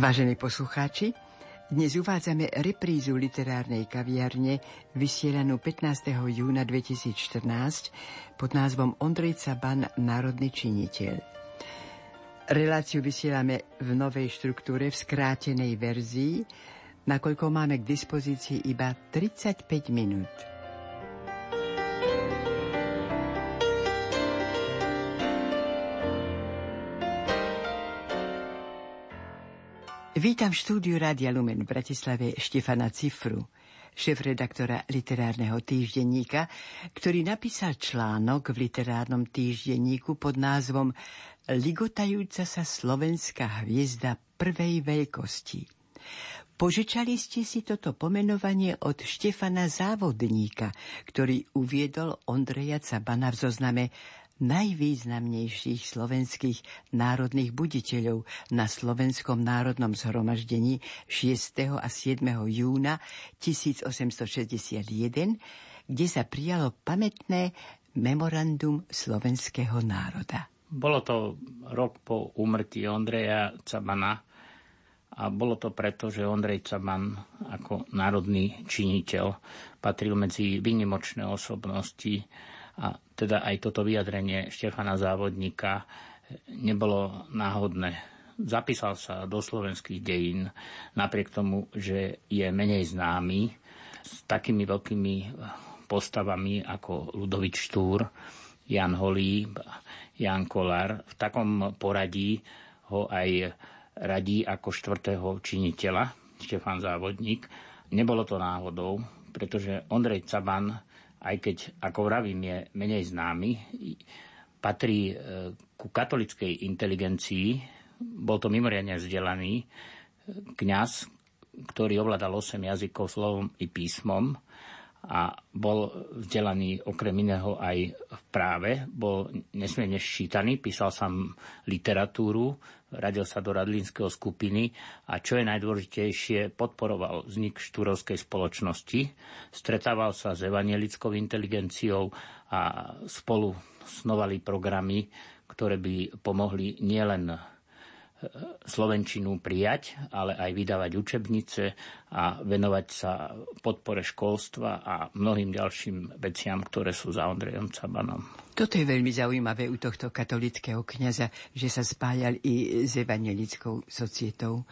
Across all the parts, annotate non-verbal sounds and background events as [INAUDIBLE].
Vážení poslucháči, dnes uvádzame reprízu literárnej kaviarne vysielanú 15. júna 2014 pod názvom Ondrej Caban Národný činiteľ. Reláciu vysielame v novej štruktúre v skrátenej verzii, nakoľko máme k dispozícii iba 35 minút. Vítam v štúdiu Rádia Lumen v Bratislave Štefana Cifru, šéf-redaktora literárneho týždenníka, ktorý napísal článok v literárnom týždenníku pod názvom Ligotajúca sa slovenská hviezda prvej veľkosti. Požičali ste si toto pomenovanie od Štefana Závodníka, ktorý uviedol Ondreja Cabana v zozname najvýznamnejších slovenských národných buditeľov na Slovenskom národnom zhromaždení 6. a 7. júna 1861, kde sa prijalo pamätné memorandum slovenského národa. Bolo to rok po úmrtí Ondreja Cabana a bolo to preto, že Ondrej Caban ako národný činiteľ patril medzi vynimočné osobnosti a teda aj toto vyjadrenie Štefana Závodníka nebolo náhodné. Zapísal sa do slovenských dejín napriek tomu, že je menej známy s takými veľkými postavami ako Ludovič Štúr, Jan Holý, Jan Kolár. V takom poradí ho aj radí ako štvrtého činiteľa Štefan Závodník. Nebolo to náhodou, pretože Ondrej Caban aj keď, ako vravím, je menej známy, patrí e, ku katolickej inteligencii, bol to mimoriadne vzdelaný e, kňaz, ktorý ovládal 8 jazykov slovom i písmom a bol vzdelaný okrem iného aj v práve, bol nesmierne ščítaný, písal sám literatúru, radil sa do radlínskeho skupiny a čo je najdôležitejšie, podporoval vznik štúrovskej spoločnosti, stretával sa s evangelickou inteligenciou a spolu snovali programy, ktoré by pomohli nielen Slovenčinu prijať, ale aj vydávať učebnice a venovať sa podpore školstva a mnohým ďalším veciam, ktoré sú za Ondrejom Cabanom. Toto je veľmi zaujímavé u tohto katolického kniaza, že sa spájal i s evangelickou societou.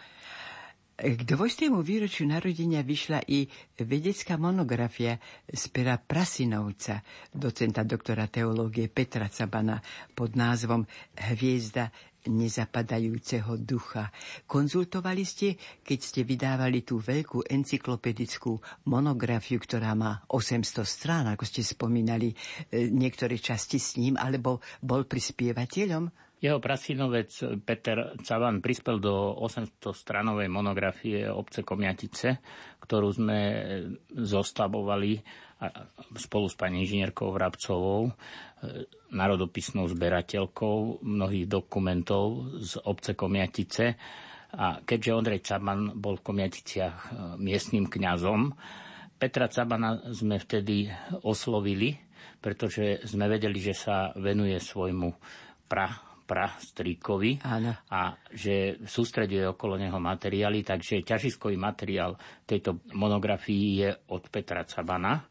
K dvojstému výročiu narodenia vyšla i vedecká monografia z pera Prasinovca, docenta doktora teológie Petra Cabana pod názvom Hviezda nezapadajúceho ducha. Konzultovali ste, keď ste vydávali tú veľkú encyklopedickú monografiu, ktorá má 800 strán, ako ste spomínali, e, niektoré časti s ním, alebo bol prispievateľom? Jeho prasinovec Peter Cavan prispel do 800-stranovej monografie Obce Komiatice, ktorú sme zostavovali spolu s pani inžinierkou Vrabcovou, e, národopisnou zberateľkou mnohých dokumentov z obce Komiatice. A keďže Ondrej Caban bol v Komiaticiach e, miestnym kňazom, Petra Cabana sme vtedy oslovili, pretože sme vedeli, že sa venuje svojmu pra pra strýkovi a že sústreduje okolo neho materiály, takže ťažiskový materiál tejto monografii je od Petra Cabana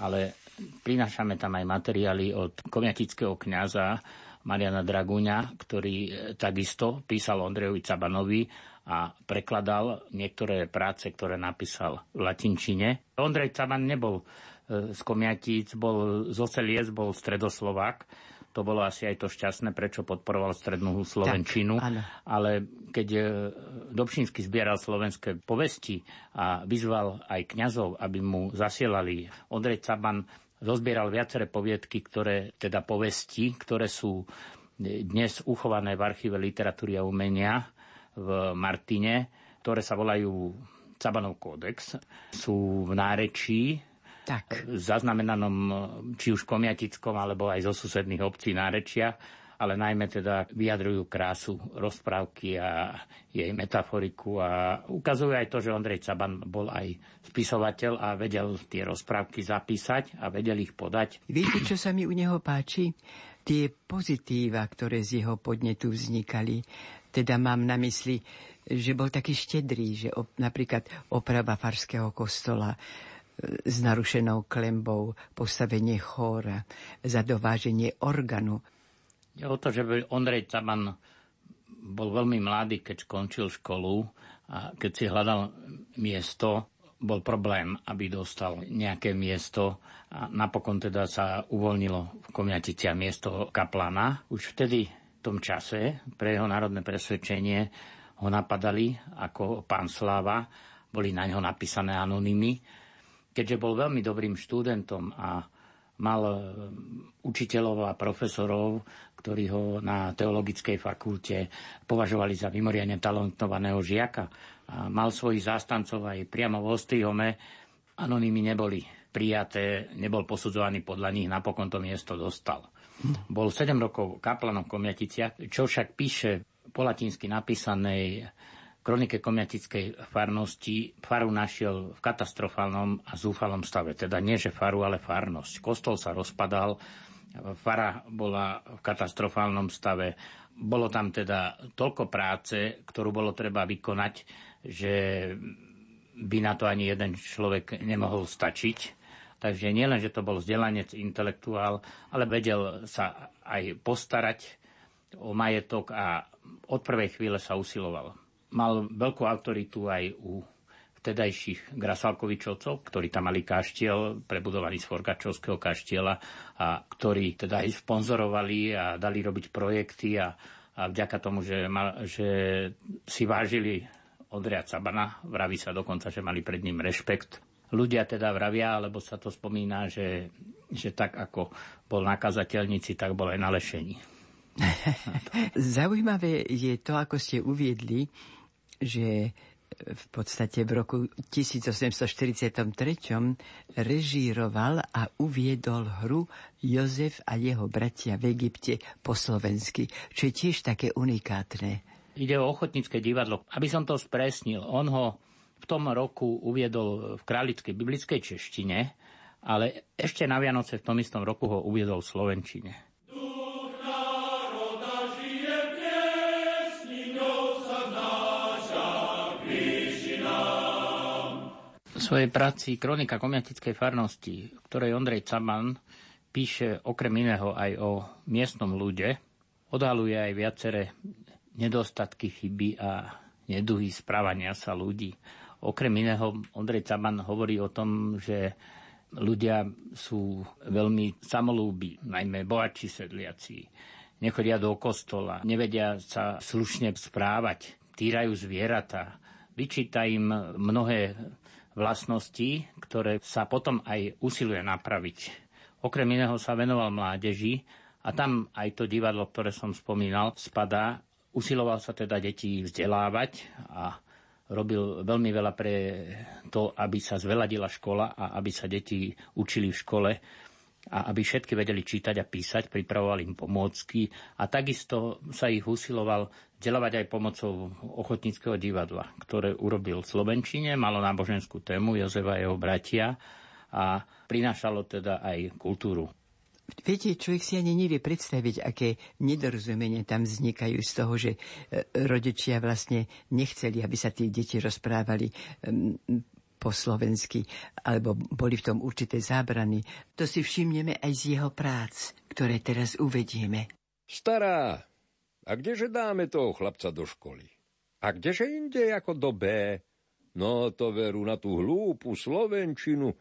ale prinášame tam aj materiály od komiatického kňaza Mariana Dragúňa, ktorý e, takisto písal Ondrejovi Cabanovi a prekladal niektoré práce, ktoré napísal v latinčine. Ondrej Caban nebol e, z Komiatíc, bol z Ocelies, bol stredoslovák, to bolo asi aj to šťastné, prečo podporoval strednú Slovenčinu. Tak, ale keď e, Dobšinský zbieral slovenské povesti a vyzval aj kňazov, aby mu zasielali, Ondrej Caban zozbieral viaceré poviedky, ktoré, teda povesti, ktoré sú dnes uchované v archíve literatúry a umenia v Martine, ktoré sa volajú Cabanov kódex. Sú v nárečí tak. zaznamenanom či už komiatickom, alebo aj zo susedných obcí nárečia. Ale najmä teda vyjadrujú krásu rozprávky a jej metaforiku a ukazujú aj to, že Ondrej Caban bol aj spisovateľ a vedel tie rozprávky zapísať a vedel ich podať. Viete, čo sa mi u neho páči? Tie pozitíva, ktoré z jeho podnetu vznikali. Teda mám na mysli, že bol taký štedrý, že op, napríklad oprava farského kostola, s narušenou klembou, postavenie chóra, zadováženie organu. O to, že Ondrej Caban bol veľmi mladý, keď skončil školu a keď si hľadal miesto, bol problém, aby dostal nejaké miesto a napokon teda sa uvoľnilo v Komiaticia miesto kaplana. Už vtedy v tom čase pre jeho národné presvedčenie ho napadali ako pán Sláva, boli na ňo napísané anonymy keďže bol veľmi dobrým študentom a mal e, učiteľov a profesorov, ktorí ho na teologickej fakulte považovali za vymoriadne talentovaného žiaka. A mal svojich zástancov aj priamo v Ostrihome. Anonymy neboli prijaté, nebol posudzovaný podľa nich, napokon to miesto dostal. Bol 7 rokov kaplanom v Komiaticiach, čo však píše po latinsky napísanej kronike komiatickej farnosti faru našiel v katastrofálnom a zúfalom stave. Teda nie, že faru, ale farnosť. Kostol sa rozpadal, fara bola v katastrofálnom stave. Bolo tam teda toľko práce, ktorú bolo treba vykonať, že by na to ani jeden človek nemohol stačiť. Takže nielen, že to bol vzdelanec, intelektuál, ale vedel sa aj postarať o majetok a od prvej chvíle sa usiloval mal veľkú autoritu aj u vtedajších Grasalkovičovcov, ktorí tam mali kaštiel, prebudovaný z Forgačovského kaštiela a ktorí teda aj sponzorovali a dali robiť projekty a, a vďaka tomu, že, mal, že si vážili Ondreja Cabana, vraví sa dokonca, že mali pred ním rešpekt. Ľudia teda vravia, alebo sa to spomína, že, že tak ako bol na kazateľnici, tak bol aj na lešení. [LAUGHS] Zaujímavé je to, ako ste uviedli, že v podstate v roku 1843 režíroval a uviedol hru Jozef a jeho bratia v Egypte po slovensky, čo je tiež také unikátne. Ide o ochotnícke divadlo. Aby som to spresnil, on ho v tom roku uviedol v králickej biblickej češtine, ale ešte na Vianoce v tom istom roku ho uviedol v slovenčine. Svojej práci Kronika komiatickej farnosti, v ktorej Ondrej Caman píše okrem iného aj o miestnom ľude, odhaluje aj viaceré nedostatky, chyby a neduhy správania sa ľudí. Okrem iného Ondrej Caman hovorí o tom, že ľudia sú veľmi samolúbi, najmä bohatší sedliaci. Nechodia do kostola, nevedia sa slušne správať, týrajú zvieratá. Vyčíta im mnohé vlastností, ktoré sa potom aj usiluje napraviť. Okrem iného sa venoval mládeži a tam aj to divadlo, ktoré som spomínal, spadá. Usiloval sa teda deti vzdelávať a robil veľmi veľa pre to, aby sa zveladila škola a aby sa deti učili v škole a aby všetky vedeli čítať a písať, pripravoval im pomôcky a takisto sa ich usiloval vzdelávať aj pomocou ochotníckého divadla, ktoré urobil v Slovenčine, malo náboženskú tému Jozefa a jeho bratia a prinášalo teda aj kultúru. Viete, človek si ani nevie predstaviť, aké nedorozumenie tam vznikajú z toho, že e, rodičia vlastne nechceli, aby sa tie deti rozprávali po slovensky, alebo boli v tom určité zábrany. To si všimneme aj z jeho prác, ktoré teraz uvedieme. Stará, a kdeže dáme toho chlapca do školy? A kdeže inde ako do B? No to veru na tú hlúpu slovenčinu,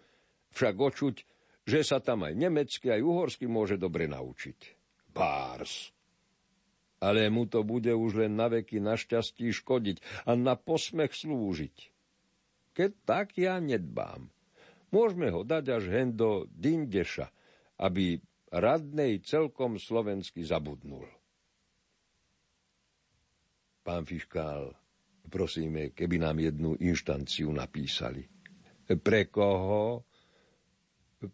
však očuť, že sa tam aj nemecky, aj uhorsky môže dobre naučiť. Bárs. Ale mu to bude už len na veky našťastí škodiť a na posmech slúžiť. Keď tak ja nedbám. Môžeme ho dať až hen do Dindeša, aby radnej celkom slovensky zabudnul. Pán Fiškál, prosíme, keby nám jednu inštanciu napísali. Pre koho?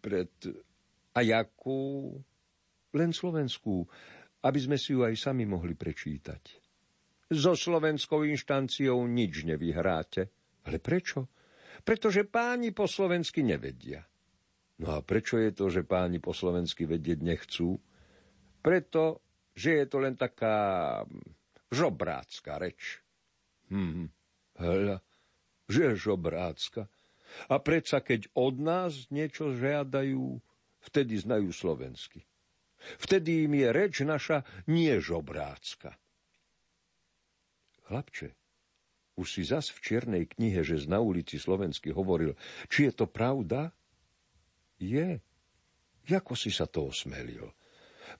Pred... A jakú? Len slovenskú. aby sme si ju aj sami mohli prečítať. So slovenskou inštanciou nič nevyhráte. Ale prečo? Pretože páni po slovensky nevedia. No a prečo je to, že páni po slovensky vedieť nechcú? Preto, že je to len taká žobrácka reč. Hm, hľa, že žobrácka. A predsa, keď od nás niečo žiadajú, vtedy znajú slovensky. Vtedy im je reč naša nie žobrácka. Chlapče, už si zas v čiernej knihe, že na ulici Slovensky hovoril, či je to pravda? Je. Jako si sa to osmelil?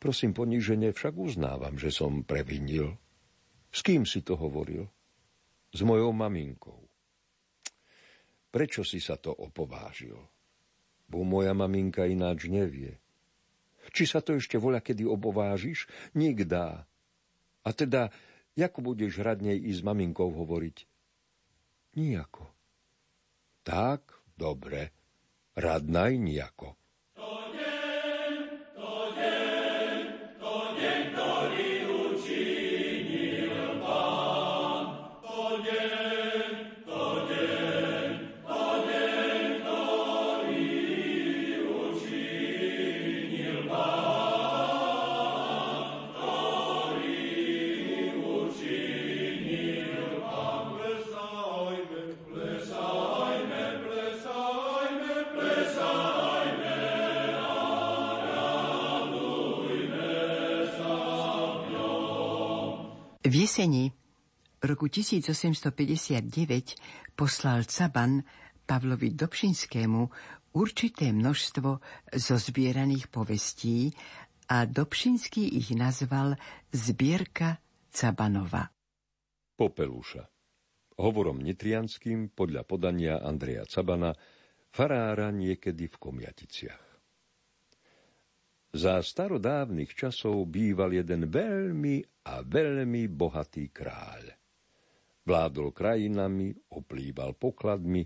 Prosím ponížene, však uznávam, že som previnil. S kým si to hovoril? S mojou maminkou. Prečo si sa to opovážil? Bo moja maminka ináč nevie. Či sa to ešte voľa kedy obovážiš? Nikdá. A teda, ako budeš radnej i s maminkou hovoriť? Nijako. Tak, dobre. Radnaj nijako. Jeseni roku 1859 poslal Caban Pavlovi Dobšinskému určité množstvo zo zbieraných povestí a Dobšinský ich nazval Zbierka Cabanova. Popelúša. Hovorom nitrianským podľa podania Andreja Cabana, farára niekedy v Komiaticiach. Za starodávnych časov býval jeden veľmi a veľmi bohatý kráľ. Vládol krajinami, oplýval pokladmi,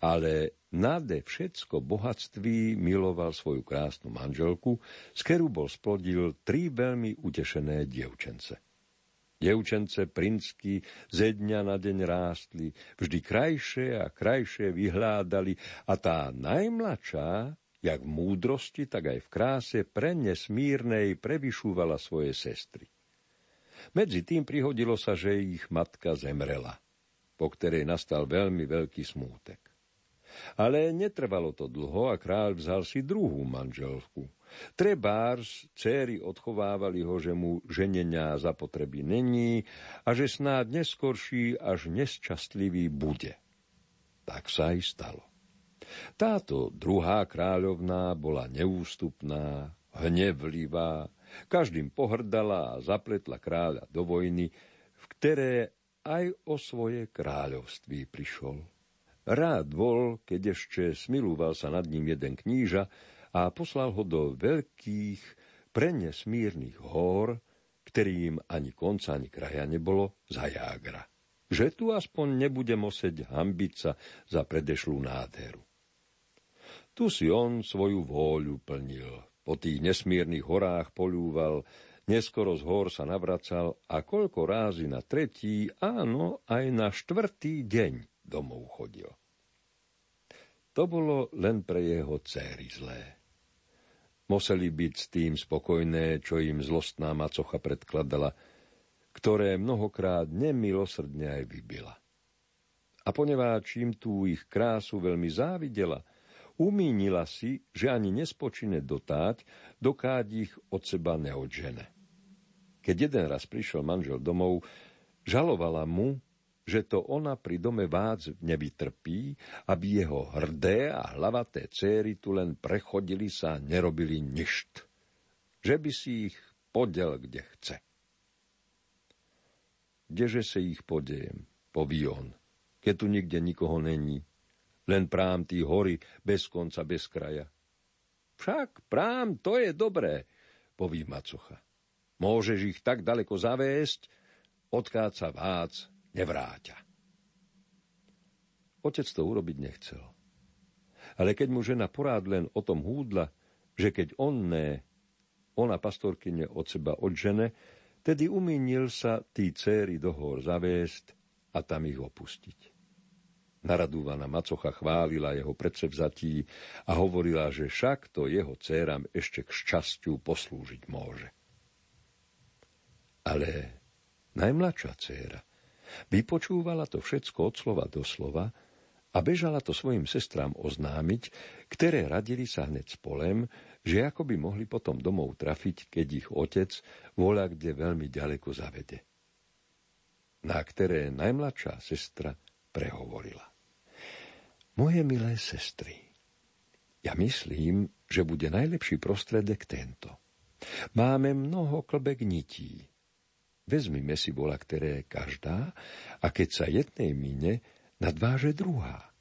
ale nade všetko bohatství miloval svoju krásnu manželku, z ktorú bol splodil tri veľmi utešené dievčence. Dievčence prinsky ze dňa na deň rástli, vždy krajšie a krajšie vyhľádali a tá najmladšá jak v múdrosti, tak aj v kráse pre nesmírnej prevyšúvala svoje sestry. Medzi tým prihodilo sa, že ich matka zemrela, po ktorej nastal veľmi veľký smútek. Ale netrvalo to dlho a kráľ vzal si druhú manželku. Trebárs, céry odchovávali ho, že mu ženenia zapotreby není a že snáď neskorší až nesčastlivý bude. Tak sa aj stalo. Táto druhá kráľovná bola neústupná, hnevlivá, každým pohrdala a zapletla kráľa do vojny, v ktoré aj o svoje kráľovství prišol. Rád bol, keď ešte smilúval sa nad ním jeden kníža a poslal ho do veľkých, prenesmírnych hôr, ktorým ani konca, ani kraja nebolo, za jágra. Že tu aspoň nebude moseť hambiť sa za predešlú nádheru. Tu si on svoju vôľu plnil. Po tých nesmiernych horách polúval, neskoro z hor sa navracal a koľko rázy na tretí, áno, aj na štvrtý deň domov chodil. To bolo len pre jeho céry zlé. Museli byť s tým spokojné, čo im zlostná macocha predkladala, ktoré mnohokrát nemilosrdne aj vybila. A poneváč im tú ich krásu veľmi závidela, Umínila si, že ani nespočine dotáť, dokáď ich od seba neodžene. Keď jeden raz prišiel manžel domov, žalovala mu, že to ona pri dome vác nevytrpí, aby jeho hrdé a hlavaté céry tu len prechodili sa a nerobili ništ. Že by si ich podel, kde chce. Kdeže sa ich podejem, poví on, keď tu nikde nikoho není, len prám tí hory bez konca, bez kraja. Však prám, to je dobré, poví macocha. Môžeš ich tak daleko zaviesť, odkáď sa vác nevráťa. Otec to urobiť nechcel. Ale keď mu žena porád len o tom húdla, že keď on ne, ona pastorkyne od seba odžene, tedy umínil sa tí céry do hor zaviesť a tam ich opustiť. Naradúvaná macocha chválila jeho predsevzatí a hovorila, že však to jeho céram ešte k šťastiu poslúžiť môže. Ale najmladšia céra vypočúvala to všetko od slova do slova a bežala to svojim sestrám oznámiť, ktoré radili sa hneď spolem, že ako by mohli potom domov trafiť, keď ich otec volá kde veľmi ďaleko zavede. Na ktoré najmladšia sestra prehovorila. Moje milé sestry, ja myslím, že bude najlepší prostredek tento. Máme mnoho klbek nití. Vezmime si bola, ktoré každá a keď sa jednej mine, nadváže druhá.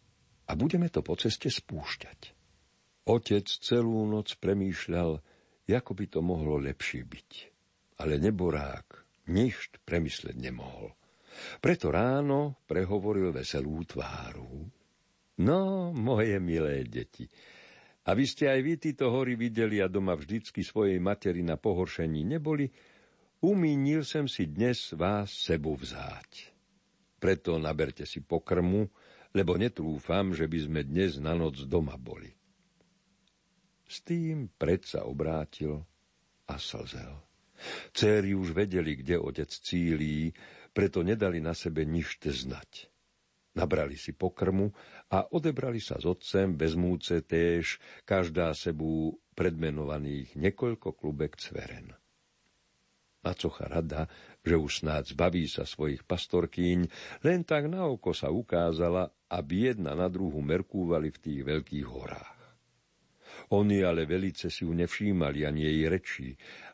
A budeme to po ceste spúšťať. Otec celú noc premýšľal, ako by to mohlo lepšie byť. Ale neborák nič premysleť nemohol. Preto ráno prehovoril veselú tváru No, moje milé deti, aby ste aj vy títo hory videli a doma vždycky svojej materi na pohoršení neboli, umínil som si dnes vás sebu vzáť. Preto naberte si pokrmu, lebo netrúfam, že by sme dnes na noc doma boli. S tým predsa obrátil a slzel. Céry už vedeli, kde otec cílí, preto nedali na sebe nič znať. Nabrali si pokrmu a odebrali sa s otcem vezmúce též, každá sebu predmenovaných niekoľko klubek cveren. Macocha rada, že už snáď zbaví sa svojich pastorkýň, len tak na oko sa ukázala, aby jedna na druhu merkúvali v tých veľkých horách. Oni ale velice si ju nevšímali ani jej reči,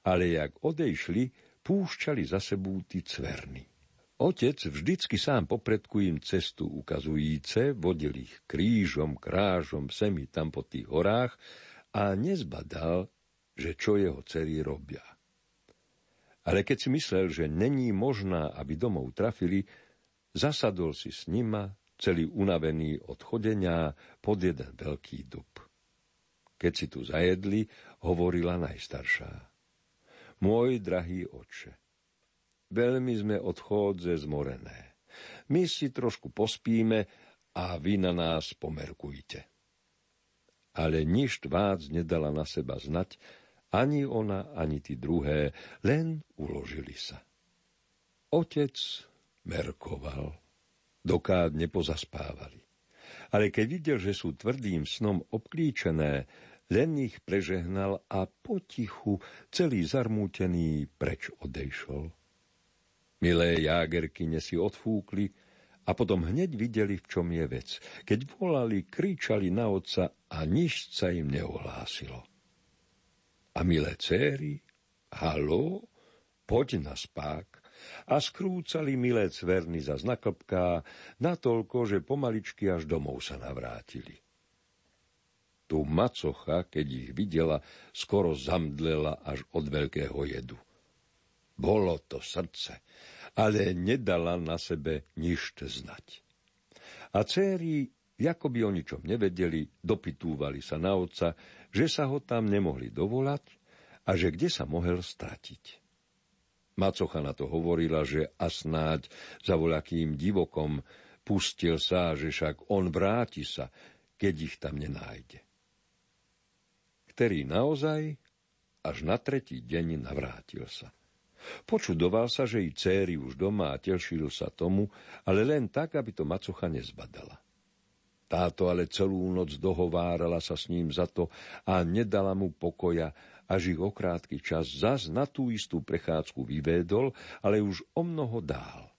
ale jak odejšli, púšťali za sebú tí cverny. Otec vždycky sám popredku im cestu ukazujíce, vodil ich krížom, krážom, semi tam po tých horách a nezbadal, že čo jeho dcery robia. Ale keď si myslel, že není možná, aby domov trafili, zasadol si s nima, celý unavený od chodenia, pod jeden veľký dub. Keď si tu zajedli, hovorila najstaršá. Môj drahý oče, Veľmi sme od chôdze zmorené. My si trošku pospíme a vy na nás pomerkujte. Ale nič vác nedala na seba znať, ani ona, ani tí druhé, len uložili sa. Otec merkoval, dokád nepozaspávali. Ale keď videl, že sú tvrdým snom obklíčené, len ich prežehnal a potichu, celý zarmútený, preč odejšol. Milé jágerkyne si odfúkli a potom hneď videli, v čom je vec. Keď volali, kričali na otca a nič sa im neohlásilo. A milé céry, halo, poď na spák. A skrúcali milé cverny za znaklpká, natoľko, že pomaličky až domov sa navrátili. Tu macocha, keď ich videla, skoro zamdlela až od veľkého jedu. Bolo to srdce, ale nedala na sebe nič znať. A céry, ako by o ničom nevedeli, dopytúvali sa na otca, že sa ho tam nemohli dovolať a že kde sa mohol stratiť. Macocha na to hovorila, že a snáď za voľakým divokom pustil sa, že však on vráti sa, keď ich tam nenájde. Ktorý naozaj až na tretí deň navrátil sa. Počudoval sa, že i céry už doma a tešil sa tomu, ale len tak, aby to macocha nezbadala. Táto ale celú noc dohovárala sa s ním za to a nedala mu pokoja, až ich o krátky čas zas na tú istú prechádzku vyvédol, ale už o mnoho dál.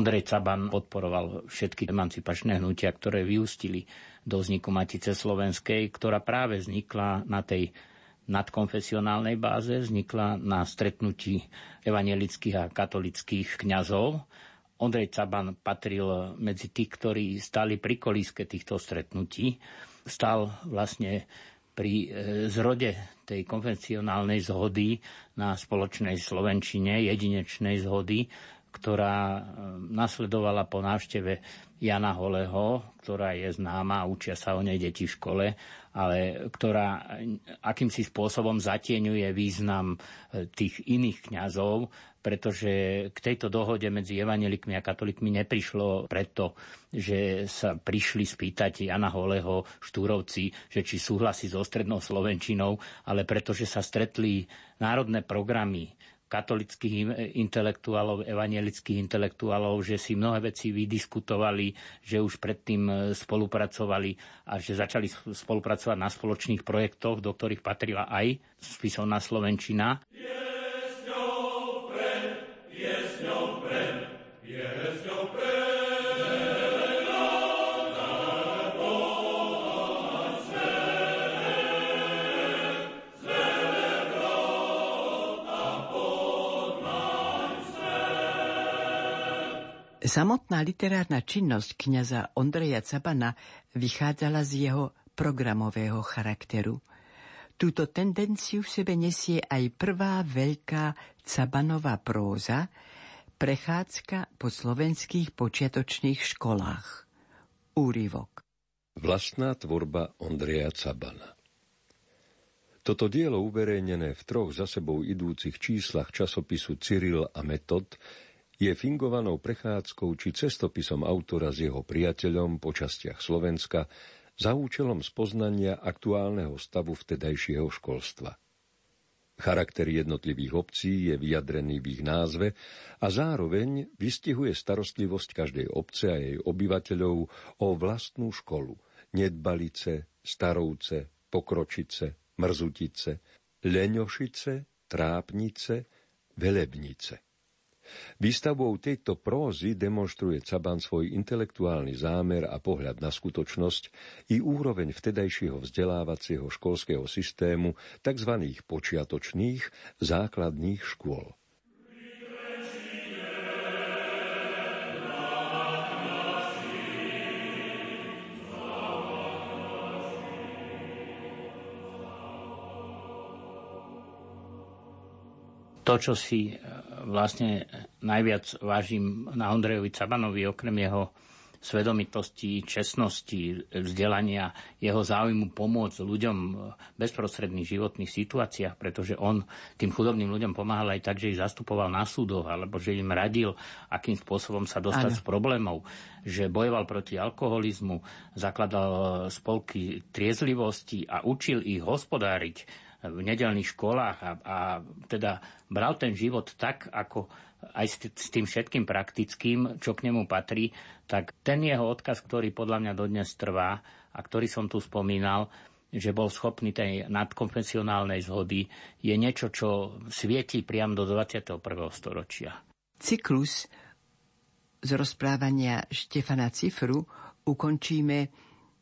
Ondrej Caban podporoval všetky emancipačné hnutia, ktoré vyústili do vzniku Matice Slovenskej, ktorá práve vznikla na tej nadkonfesionálnej báze, vznikla na stretnutí evangelických a katolických kňazov. Ondrej Caban patril medzi tých, ktorí stali pri kolíske týchto stretnutí. Stal vlastne pri e, zrode tej konvencionálnej zhody na spoločnej Slovenčine, jedinečnej zhody, ktorá e, nasledovala po návšteve Jana Holeho, ktorá je známa, učia sa o nej deti v škole, ale ktorá akýmsi spôsobom zatieňuje význam e, tých iných kňazov, pretože k tejto dohode medzi evanelikmi a katolikmi neprišlo preto, že sa prišli spýtať Jana Holeho štúrovci, že či súhlasí so strednou Slovenčinou, ale pretože sa stretli národné programy katolických intelektuálov, evangelických intelektuálov, že si mnohé veci vydiskutovali, že už predtým e, spolupracovali a že začali spolupracovať na spoločných projektoch, do ktorých patrila aj spisovná Slovenčina. Yeah! Samotná literárna činnosť kniaza Ondreja Cabana vychádzala z jeho programového charakteru. Túto tendenciu v sebe nesie aj prvá veľká Cabanová próza, prechádzka po slovenských počiatočných školách. Úrivok. Vlastná tvorba Ondreja Cabana Toto dielo uverejnené v troch za sebou idúcich číslach časopisu Cyril a Metod je fingovanou prechádzkou či cestopisom autora s jeho priateľom po častiach Slovenska za účelom spoznania aktuálneho stavu vtedajšieho školstva. Charakter jednotlivých obcí je vyjadrený v ich názve a zároveň vystihuje starostlivosť každej obce a jej obyvateľov o vlastnú školu, nedbalice, starovce, pokročice, mrzutice, leňošice, trápnice, velebnice. Výstavbou tejto prózy demonstruje Caban svoj intelektuálny zámer a pohľad na skutočnosť i úroveň vtedajšieho vzdelávacieho školského systému tzv. počiatočných základných škôl. To, čo si e, vlastne najviac vážim na Ondrejovi Cabanovi, okrem jeho svedomitosti, čestnosti, vzdelania, jeho záujmu pomôcť ľuďom v bezprostredných životných situáciách, pretože on tým chudobným ľuďom pomáhal aj tak, že ich zastupoval na súdoch, alebo že im radil, akým spôsobom sa dostať ano. z problémov, že bojoval proti alkoholizmu, zakladal spolky triezlivosti a učil ich hospodáriť v nedelných školách a, a teda bral ten život tak, ako aj s tým všetkým praktickým, čo k nemu patrí, tak ten jeho odkaz, ktorý podľa mňa dodnes trvá a ktorý som tu spomínal, že bol schopný tej nadkonfesionálnej zhody, je niečo, čo svieti priam do 21. storočia. Cyklus z rozprávania Štefana Cifru ukončíme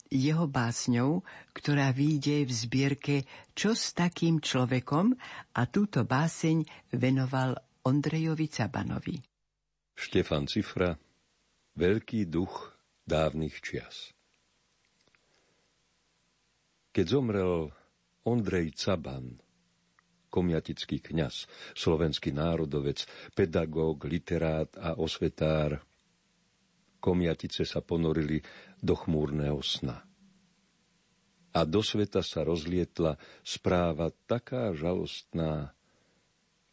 jeho básňou, ktorá výjde v zbierke Čo s takým človekom a túto báseň venoval Ondrejovi Cabanovi. Štefan Cifra Veľký duch dávnych čias Keď zomrel Ondrej Caban, komiatický kňaz, slovenský národovec, pedagóg, literát a osvetár, komiatice sa ponorili do chmúrneho sna. A do sveta sa rozlietla správa taká žalostná,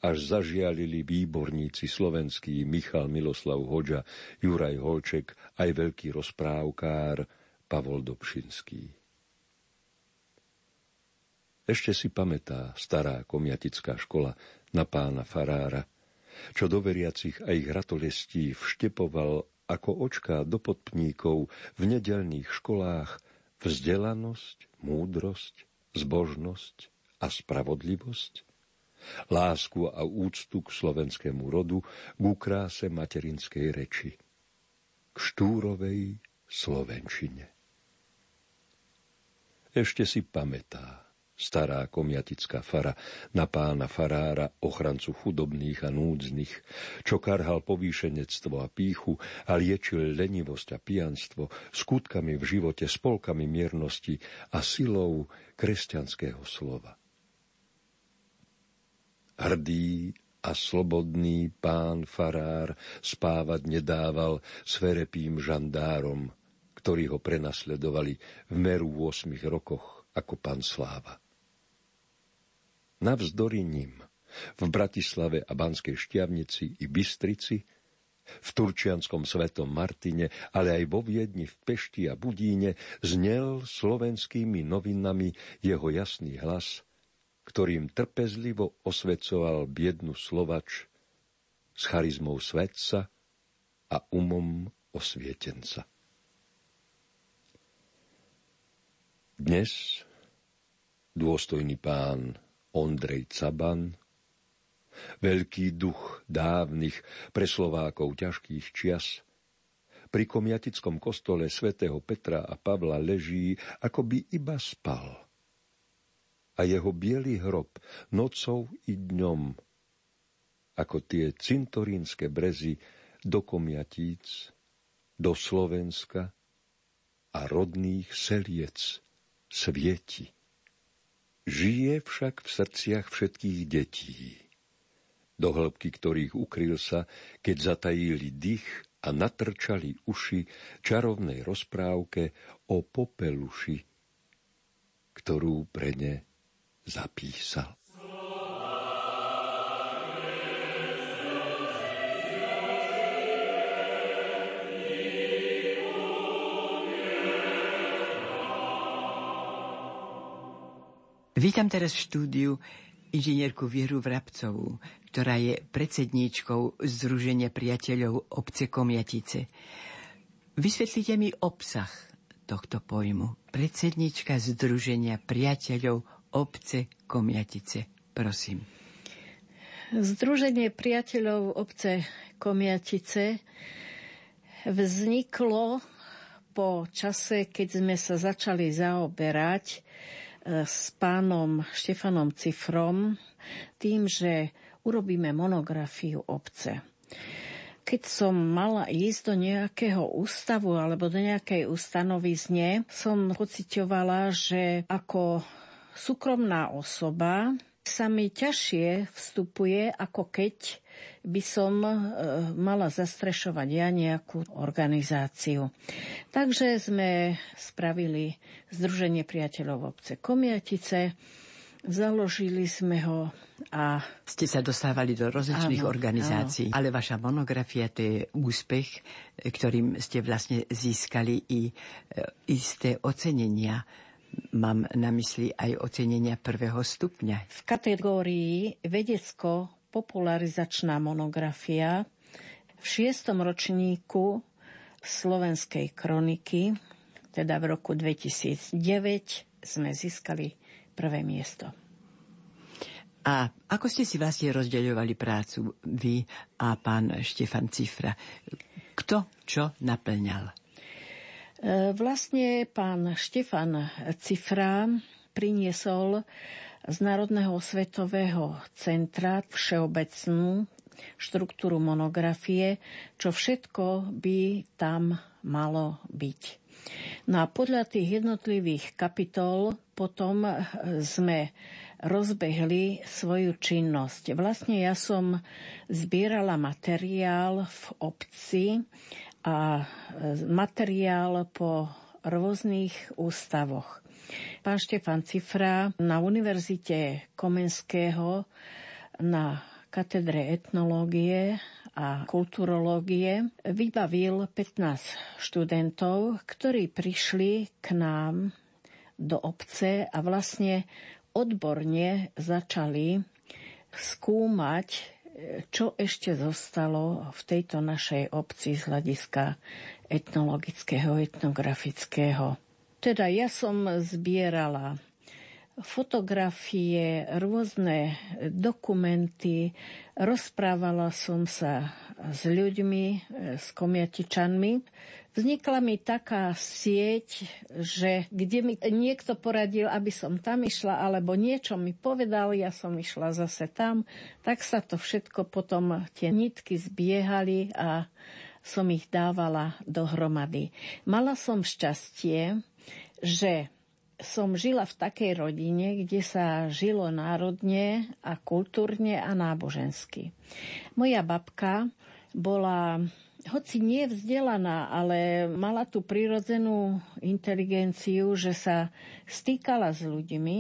až zažialili výborníci slovenskí Michal Miloslav Hoďa, Juraj Holček, aj veľký rozprávkár Pavol Dobšinský. Ešte si pamätá stará komiatická škola na pána Farára, čo do veriacich a ich ratolestí vštepoval ako očká do podpníkov v nedelných školách vzdelanosť, múdrosť, zbožnosť a spravodlivosť, lásku a úctu k slovenskému rodu, k kráse materinskej reči. k štúrovej slovenčine. Ešte si pamätá stará komiatická fara na pána farára, ochrancu chudobných a núdznych, čo karhal povýšenectvo a píchu a liečil lenivosť a pijanstvo skutkami v živote, spolkami miernosti a silou kresťanského slova. Hrdý a slobodný pán farár spávať nedával sverepým žandárom, ktorí ho prenasledovali v meru v 8 rokoch ako pán Sláva. Navzdory ním v Bratislave a Banskej Štiavnici i Bystrici, v Turčianskom svetom Martine, ale aj vo Viedni, v Pešti a Budíne znel slovenskými novinami jeho jasný hlas, ktorým trpezlivo osvecoval biednu Slovač s charizmou svetca a umom osvietenca. Dnes dôstojný pán Ondrej Caban, veľký duch dávnych pre Slovákov ťažkých čias, pri komiatickom kostole svätého Petra a Pavla leží, ako by iba spal. A jeho biely hrob nocou i dňom, ako tie cintorínske brezy do komiatíc, do Slovenska a rodných seliec svieti. Žije však v srdciach všetkých detí, do hĺbky ktorých ukryl sa, keď zatajili dých a natrčali uši čarovnej rozprávke o popeluši, ktorú pre ne zapísal. Vítam teraz v štúdiu inžinierku Vieru Vrabcovú, ktorá je predsedníčkou Združenia priateľov obce Komiatice. Vysvetlite mi obsah tohto pojmu. Predsednička Združenia priateľov obce Komiatice. Prosím. Združenie priateľov obce Komiatice vzniklo po čase, keď sme sa začali zaoberať s pánom Štefanom Cifrom tým, že urobíme monografiu obce. Keď som mala ísť do nejakého ústavu alebo do nejakej ustanovizne, som pocitovala, že ako súkromná osoba sa mi ťažšie vstupuje, ako keď by som e, mala zastrešovať ja nejakú organizáciu. Takže sme spravili Združenie priateľov obce Komiatice, založili sme ho a... Ste sa dostávali do rozličných áno, organizácií, áno. ale vaša monografia to je úspech, ktorým ste vlastne získali i e, isté ocenenia mám na mysli aj ocenenia prvého stupňa. V kategórii vedecko popularizačná monografia v šiestom ročníku slovenskej kroniky, teda v roku 2009, sme získali prvé miesto. A ako ste si vlastne rozdeľovali prácu vy a pán Štefan Cifra? Kto čo naplňal? E, vlastne pán Štefan Cifra priniesol z Národného svetového centra všeobecnú štruktúru monografie, čo všetko by tam malo byť. No a podľa tých jednotlivých kapitol potom sme rozbehli svoju činnosť. Vlastne ja som zbierala materiál v obci a materiál po rôznych ústavoch. Pán Štefan Cifra na Univerzite Komenského na katedre etnológie a kulturológie vybavil 15 študentov, ktorí prišli k nám do obce a vlastne odborne začali skúmať, čo ešte zostalo v tejto našej obci z hľadiska etnologického, etnografického. Teda ja som zbierala fotografie, rôzne dokumenty, rozprávala som sa s ľuďmi, e, s komiatičanmi. Vznikla mi taká sieť, že kde mi niekto poradil, aby som tam išla, alebo niečo mi povedal, ja som išla zase tam, tak sa to všetko potom, tie nitky zbiehali a som ich dávala dohromady. Mala som šťastie, že som žila v takej rodine, kde sa žilo národne a kultúrne a nábožensky. Moja babka bola hoci nie vzdelaná, ale mala tú prirodzenú inteligenciu, že sa stýkala s ľuďmi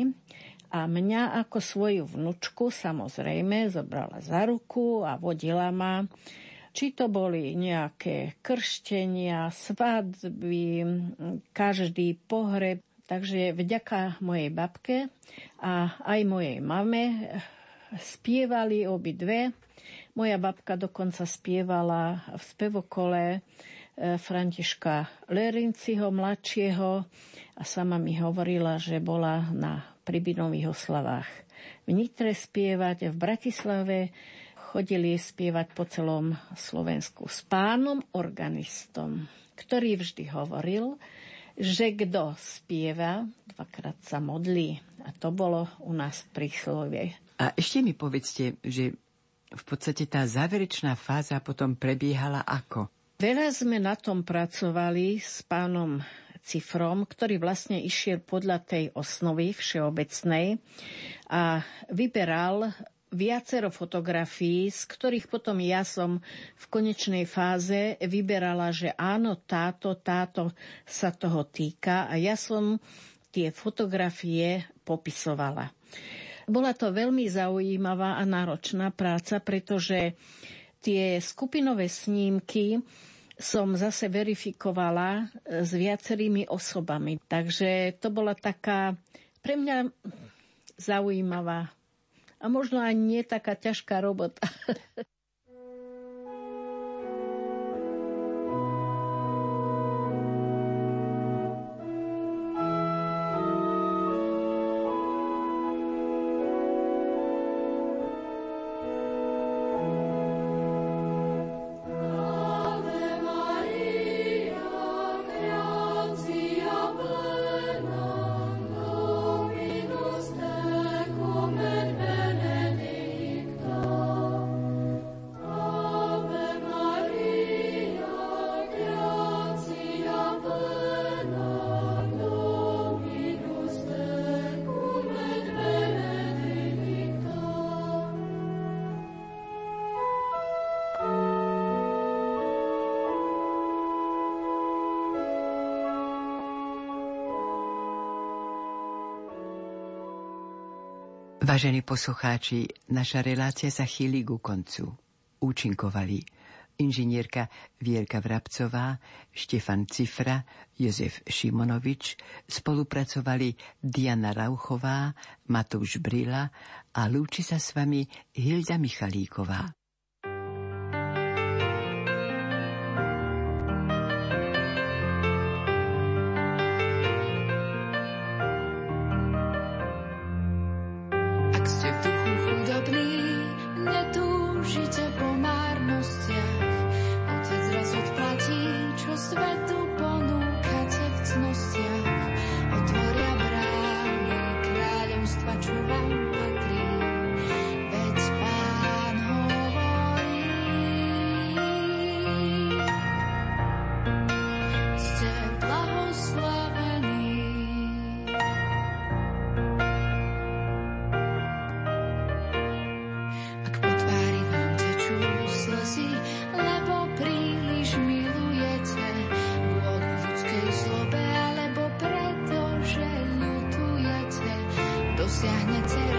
a mňa ako svoju vnučku samozrejme zobrala za ruku a vodila ma či to boli nejaké krštenia, svadby, každý pohreb, Takže vďaka mojej babke a aj mojej mame spievali obidve. Moja babka dokonca spievala v spevokole e, Františka Lerinciho mladšieho a sama mi hovorila, že bola na pribinových oslavách v Nitre spievať, v Bratislave chodili spievať po celom Slovensku s pánom organistom, ktorý vždy hovoril, že kto spieva, dvakrát sa modlí. A to bolo u nás príslovie. A ešte mi povedzte, že v podstate tá záverečná fáza potom prebiehala ako? Veľa sme na tom pracovali s pánom Cifrom, ktorý vlastne išiel podľa tej osnovy všeobecnej a vyberal viacero fotografií, z ktorých potom ja som v konečnej fáze vyberala, že áno, táto, táto sa toho týka a ja som tie fotografie popisovala. Bola to veľmi zaujímavá a náročná práca, pretože tie skupinové snímky som zase verifikovala s viacerými osobami. Takže to bola taká pre mňa zaujímavá a možno aj nie taká ťažká Vážení poslucháči, naša relácia sa chýli ku koncu. Účinkovali inžinierka Vierka Vrabcová, Štefan Cifra, Jozef Šimonovič, spolupracovali Diana Rauchová, Matúš Brila a lúči sa s vami Hilda Michalíková. زحمت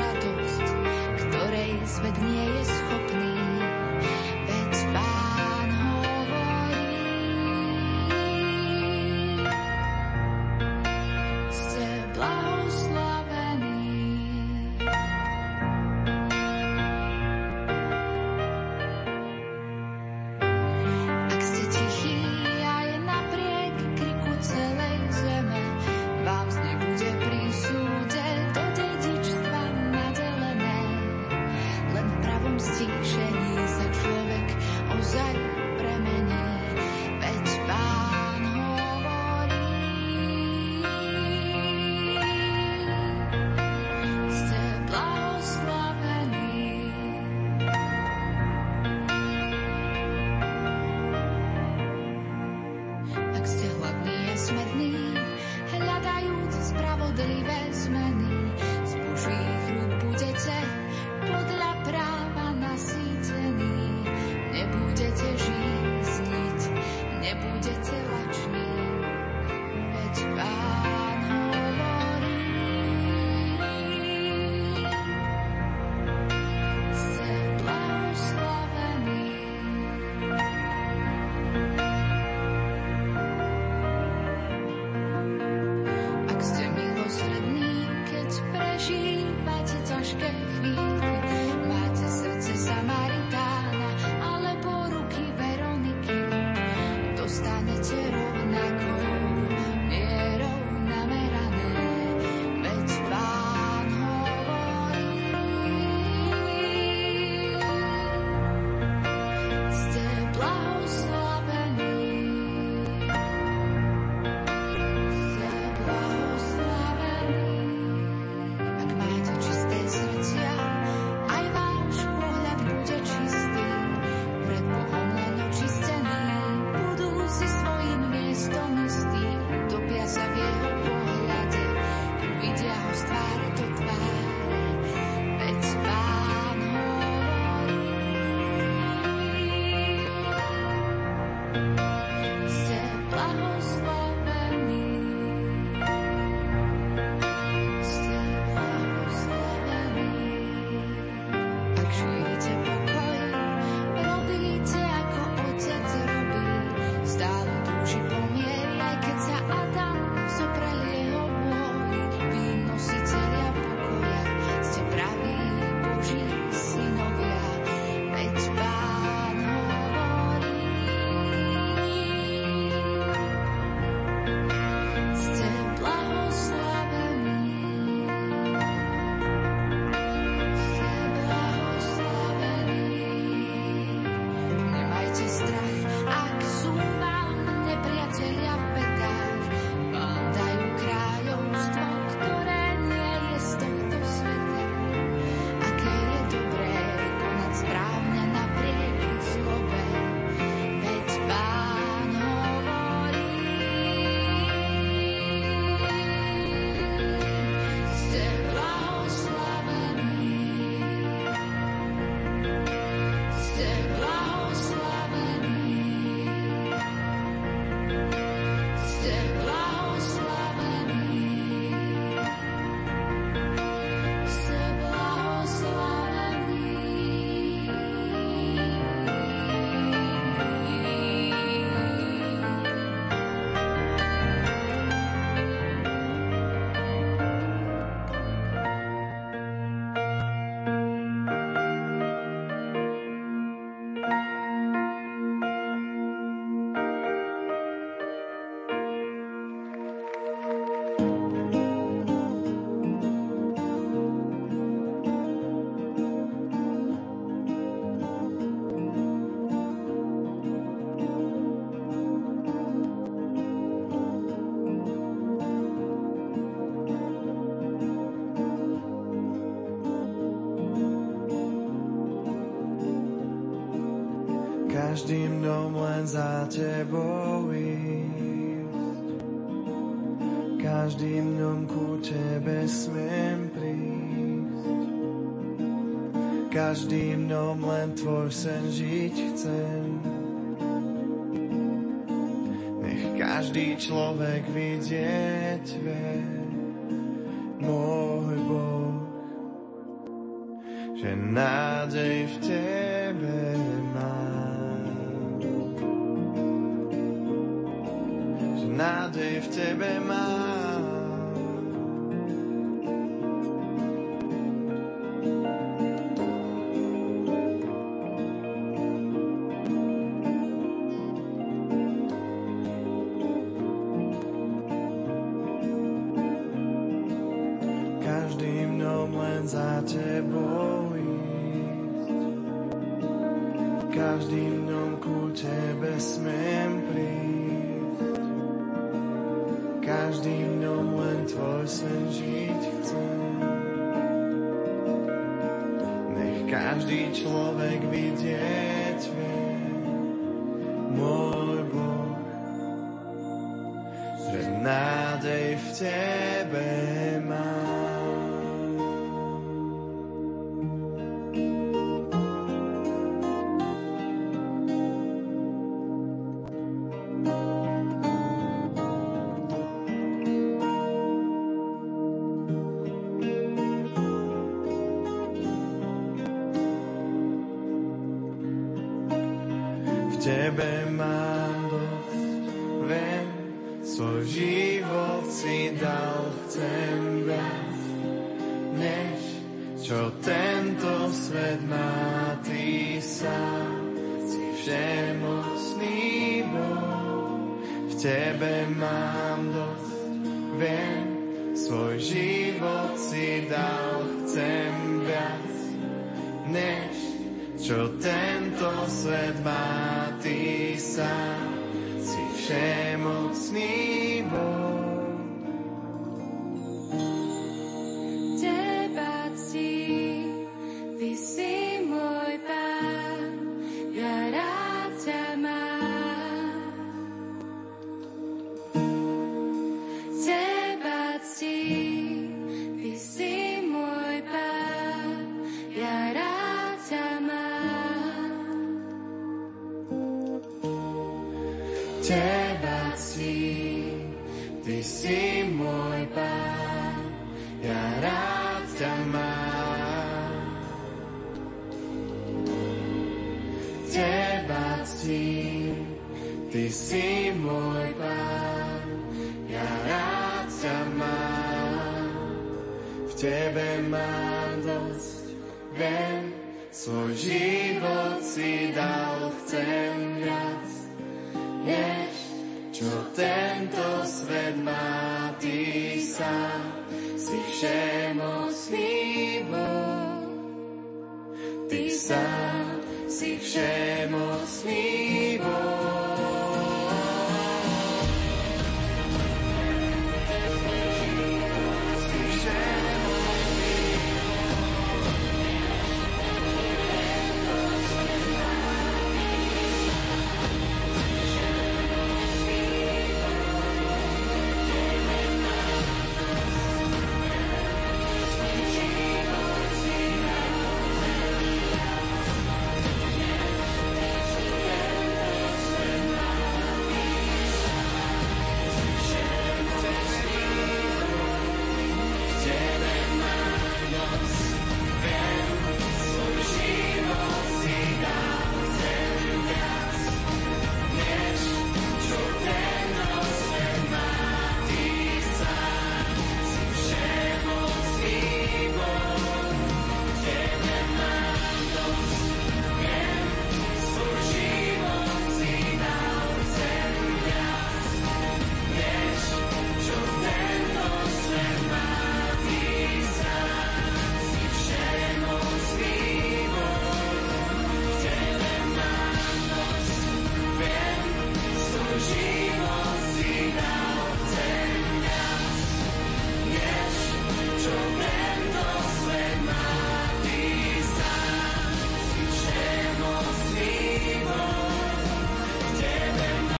človek vidie tvet, môj Boh, že nádej v Tebe mám. Že nádej v Tebe mám. za tebou ísť. Každým dňom ku tebe smiem prísť. Každým dňom len tvoj sen žiť chcem. Nech každý človek vidieť vie, môj Boh, že nádej v tebe tento svet má, ty sám si všemocný svoj